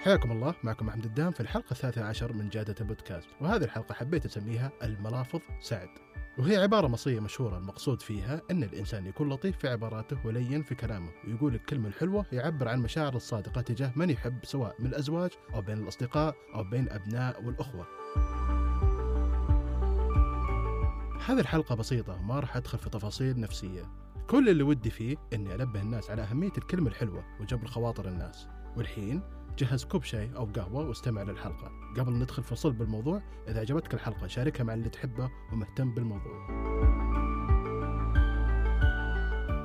حياكم الله معكم محمد الدام في الحلقة الثالثة عشر من جادة البودكاست وهذه الحلقة حبيت أسميها الملافظ سعد. وهي عبارة مصرية مشهورة المقصود فيها أن الإنسان يكون لطيف في عباراته ولين في كلامه. ويقول الكلمة الحلوة يعبر عن مشاعر الصادقة تجاه من يحب سواء من الأزواج أو بين الأصدقاء أو بين أبناء والأخوة. هذه الحلقة بسيطة ما راح أدخل في تفاصيل نفسية. كل اللي ودي فيه أني أنبه الناس على أهمية الكلمة الحلوة وجبر خواطر الناس. والحين جهز كوب شاي أو قهوة واستمع للحلقة. قبل ندخل في صلب الموضوع إذا عجبتك الحلقة شاركها مع اللي تحبه ومهتم بالموضوع.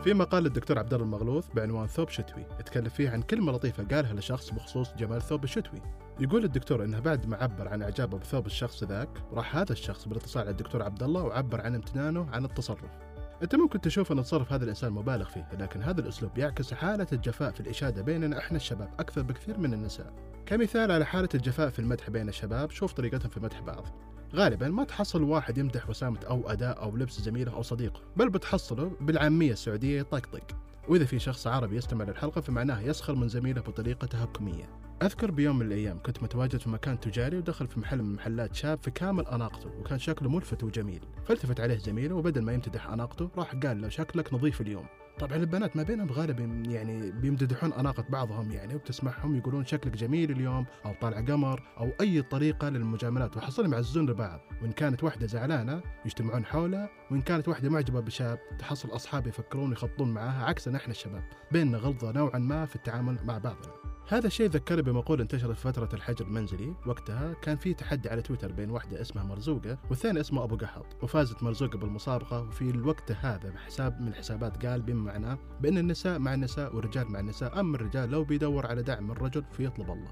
في مقال الدكتور عبد الله المغلوث بعنوان ثوب شتوي يتكلم فيه عن كلمة لطيفة قالها لشخص بخصوص جمال ثوب الشتوي. يقول الدكتور إنه بعد ما عبر عن إعجابه بثوب الشخص ذاك راح هذا الشخص بالإتصال على الدكتور عبد الله وعبر عن امتنانه عن التصرف. أنت ممكن تشوف أن تصرف هذا الإنسان مبالغ فيه لكن هذا الأسلوب يعكس حالة الجفاء في الإشادة بيننا إحنا الشباب أكثر بكثير من النساء. كمثال على حالة الجفاء في المدح بين الشباب شوف طريقتهم في مدح بعض. غالبا ما تحصل واحد يمدح وسامة أو أداء أو لبس زميله أو صديقه بل بتحصله بالعامية السعودية يطقطق وإذا في شخص عربي يستمع للحلقة فمعناه يسخر من زميله بطريقة تهكمية. أذكر بيوم من الأيام كنت متواجد في مكان تجاري ودخل في محل من محلات شاب في كامل أناقته وكان شكله ملفت وجميل. فالتفت عليه زميله وبدل ما يمتدح أناقته راح قال له شكلك نظيف اليوم. طبعا البنات ما بينهم غالبا يعني بيمتدحون أناقة بعضهم يعني وبتسمعهم يقولون شكلك جميل اليوم أو طالع قمر أو أي طريقة للمجاملات وحصلهم يعزون لبعض وإن كانت واحدة زعلانة يجتمعون حولها وإن كانت واحدة معجبة بشاب تحصل أصحاب يفكرون يخطون معاها عكسنا إحنا الشباب. بيننا غلظة نوعا ما في التعامل مع بعضنا. هذا الشيء ذكرني بمقولة انتشرت في فترة الحجر المنزلي. وقتها كان في تحدي على تويتر بين واحدة اسمها مرزوقة والثاني اسمه أبو قحط. وفازت مرزوقة بالمسابقة وفي الوقت هذا بحساب من حسابات قال بما معناه بأن النساء مع النساء والرجال مع النساء أما الرجال لو بيدور على دعم من رجل فيطلب الله.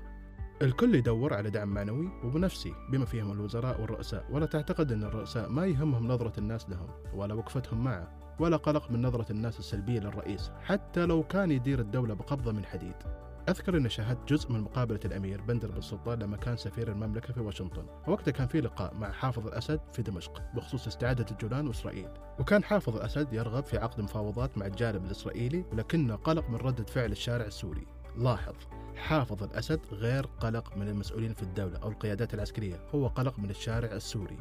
الكل يدور على دعم معنوي وبنفسي بما فيهم الوزراء والرؤساء. ولا تعتقد أن الرؤساء ما يهمهم نظرة الناس لهم ولا وقفتهم معه ولا قلق من نظرة الناس السلبية للرئيس حتى لو كان يدير الدولة بقبضة من حديد. أذكر أني شاهدت جزء من مقابلة الأمير بندر بن سلطان لما كان سفير المملكة في واشنطن. ووقتها كان في لقاء مع حافظ الأسد في دمشق بخصوص استعادة الجولان وإسرائيل. وكان حافظ الأسد يرغب في عقد مفاوضات مع الجانب الإسرائيلي ولكنه قلق من ردة فعل الشارع السوري. لاحظ حافظ الأسد غير قلق من المسؤولين في الدولة أو القيادات العسكرية هو قلق من الشارع السوري.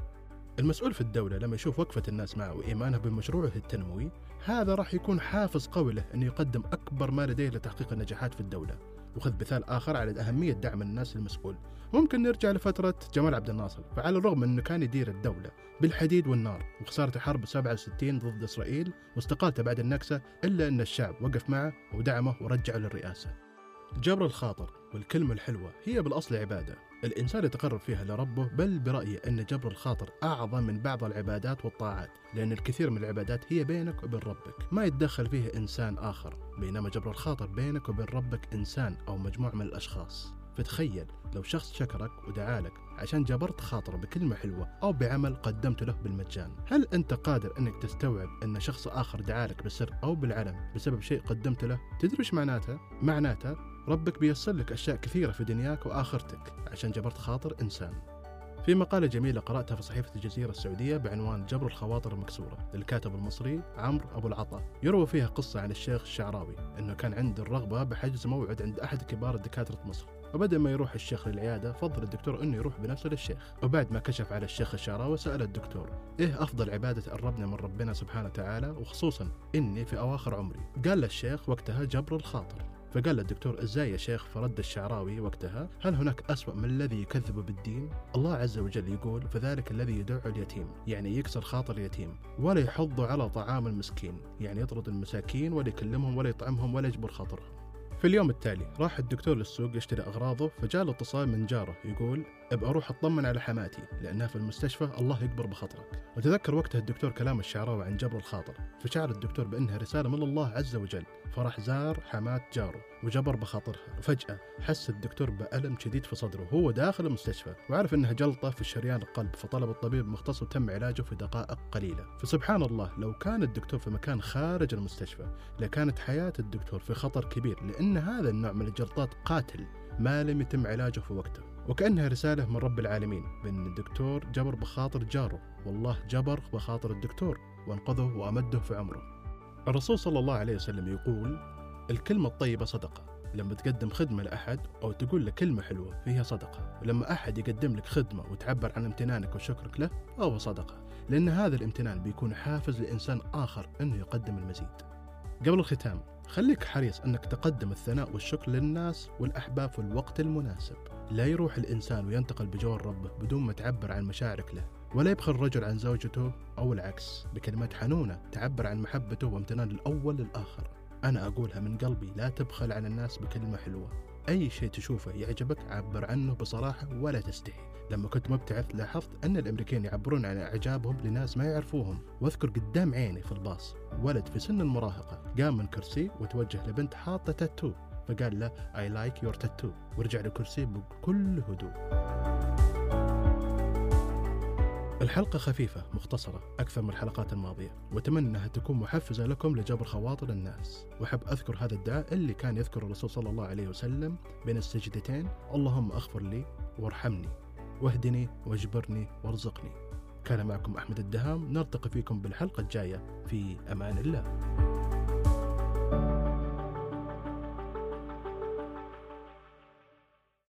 المسؤول في الدولة لما يشوف وقفة الناس معه وإيمانه بمشروعه التنموي هذا راح يكون حافز قوي له أنه يقدم أكبر ما لديه لتحقيق النجاحات في الدولة. وخذ مثال آخر على أهمية دعم الناس للمسؤول ممكن نرجع لفترة جمال عبد الناصر فعلى الرغم أنه كان يدير الدولة بالحديد والنار وخسارة حرب 67 ضد إسرائيل واستقالته بعد النكسة إلا أن الشعب وقف معه ودعمه ورجعه للرئاسة. جبر الخاطر والكلمة الحلوة هي بالأصل عبادة. الإنسان يتقرب فيها لربه بل برأيي أن جبر الخاطر أعظم من بعض العبادات والطاعات لأن الكثير من العبادات هي بينك وبين ربك. ما يتدخل فيها إنسان آخر بينما جبر الخاطر بينك وبين ربك إنسان أو مجموعة من الأشخاص. فتخيل لو شخص شكرك ودعالك عشان جبرت خاطره بكلمة حلوة أو بعمل قدمت له بالمجان هل أنت قادر أنك تستوعب أن شخص آخر دعالك بالسر أو بالعلن بسبب شيء قدمت له؟ تدري معناته؟ معناته ربك بيسر لك أشياء كثيرة في دنياك وآخرتك عشان جبرت خاطر إنسان. في مقالة جميلة قرأتها في صحيفة الجزيرة السعودية بعنوان جبر الخواطر المكسورة للكاتب المصري عمرو أبو العطا. يروى فيها قصة عن الشيخ الشعراوي أنه كان عنده الرغبة بحجز موعد عند أحد كبار دكاترة مصر. وبدل ما يروح الشيخ للعيادة فضل الدكتور أنه يروح بنفسه للشيخ. وبعد ما كشف على الشيخ الشعراوي سأل الدكتور إيه أفضل عبادة تقربنا من ربنا سبحانه وتعالى؟ وخصوصا إني في أواخر عمري. قال للشيخ وقتها جبر الخاطر. فقال الدكتور إزاي يا شيخ فرد الشعراوي وقتها؟ هل هناك أسوأ من الذي يكذب بالدين؟ الله عز وجل يقول فذلك الذي يدع اليتيم يعني يكسر خاطر اليتيم ولا يحض على طعام المسكين يعني يطرد المساكين ولا يكلمهم ولا يطعمهم ولا يجبر خاطرهم في اليوم التالي راح الدكتور للسوق يشتري أغراضه فجاء له اتصال من جاره يقول ابى أروح أطمن على حماتي لأنها في المستشفى الله يكبر بخاطرك وتذكر وقتها الدكتور كلام الشعراوي عن جبر الخاطر. فشعر الدكتور بأنها رسالة من الله عز وجل. فراح زار حمات جاره وجبر بخاطرها. وفجأة حس الدكتور بألم شديد في صدره وهو داخل المستشفى وعرف إنها جلطة في شريان القلب. فطلب الطبيب مختص وتم علاجه في دقائق قليلة. فسبحان الله لو كان الدكتور في مكان خارج المستشفى لكانت حياة الدكتور في خطر كبير لأن هذا النوع من الجلطات قاتل ما لم يتم علاجه في وقته. وكأنها رسالة من رب العالمين بأن الدكتور جبر بخاطر جاره. والله جبر بخاطر الدكتور وأنقذه وأمده في عمره. الرسول صلى الله عليه وسلم يقول الكلمة الطيبة صدقة. لما تقدم خدمة لأحد أو تقول له كلمة حلوة فهي صدقة. ولما أحد يقدم لك خدمة وتعبر عن امتنانك وشكرك له فهو صدقة. لأن هذا الامتنان بيكون حافز لإنسان آخر أنه يقدم المزيد. قبل الختام خليك حريص أنك تقدم الثناء والشكر للناس والأحباب في الوقت المناسب. لا يروح الإنسان وينتقل بجوار ربه بدون ما تعبر عن مشاعرك له ولا يبخل الرجل عن زوجته أو العكس بكلمات حنونة تعبر عن محبته وامتنان الأول للآخر. أنا أقولها من قلبي لا تبخل على الناس بكلمة حلوة. أي شيء تشوفه يعجبك عبر عنه بصراحة ولا تستحي لما كنت مبتعث لاحظت أن الأمريكين يعبرون عن إعجابهم لناس ما يعرفوهم. وأذكر قدام عيني في الباص ولد في سن المراهقة قام من كرسي وتوجه لبنت حاطة تاتو فقال له I like your tattoo. ورجع لكرسي بكل هدوء. الحلقة خفيفة مختصرة أكثر من الحلقات الماضية وأتمنى أنها تكون محفزة لكم لجبر خواطر الناس. وأحب أذكر هذا الدعاء اللي كان يذكر الرسول صلى الله عليه وسلم بين السجدتين اللهم أغفر لي وارحمني واهدني واجبرني وارزقني. كان معكم أحمد الدهام نلتقي فيكم بالحلقة الجاية. في أمان الله.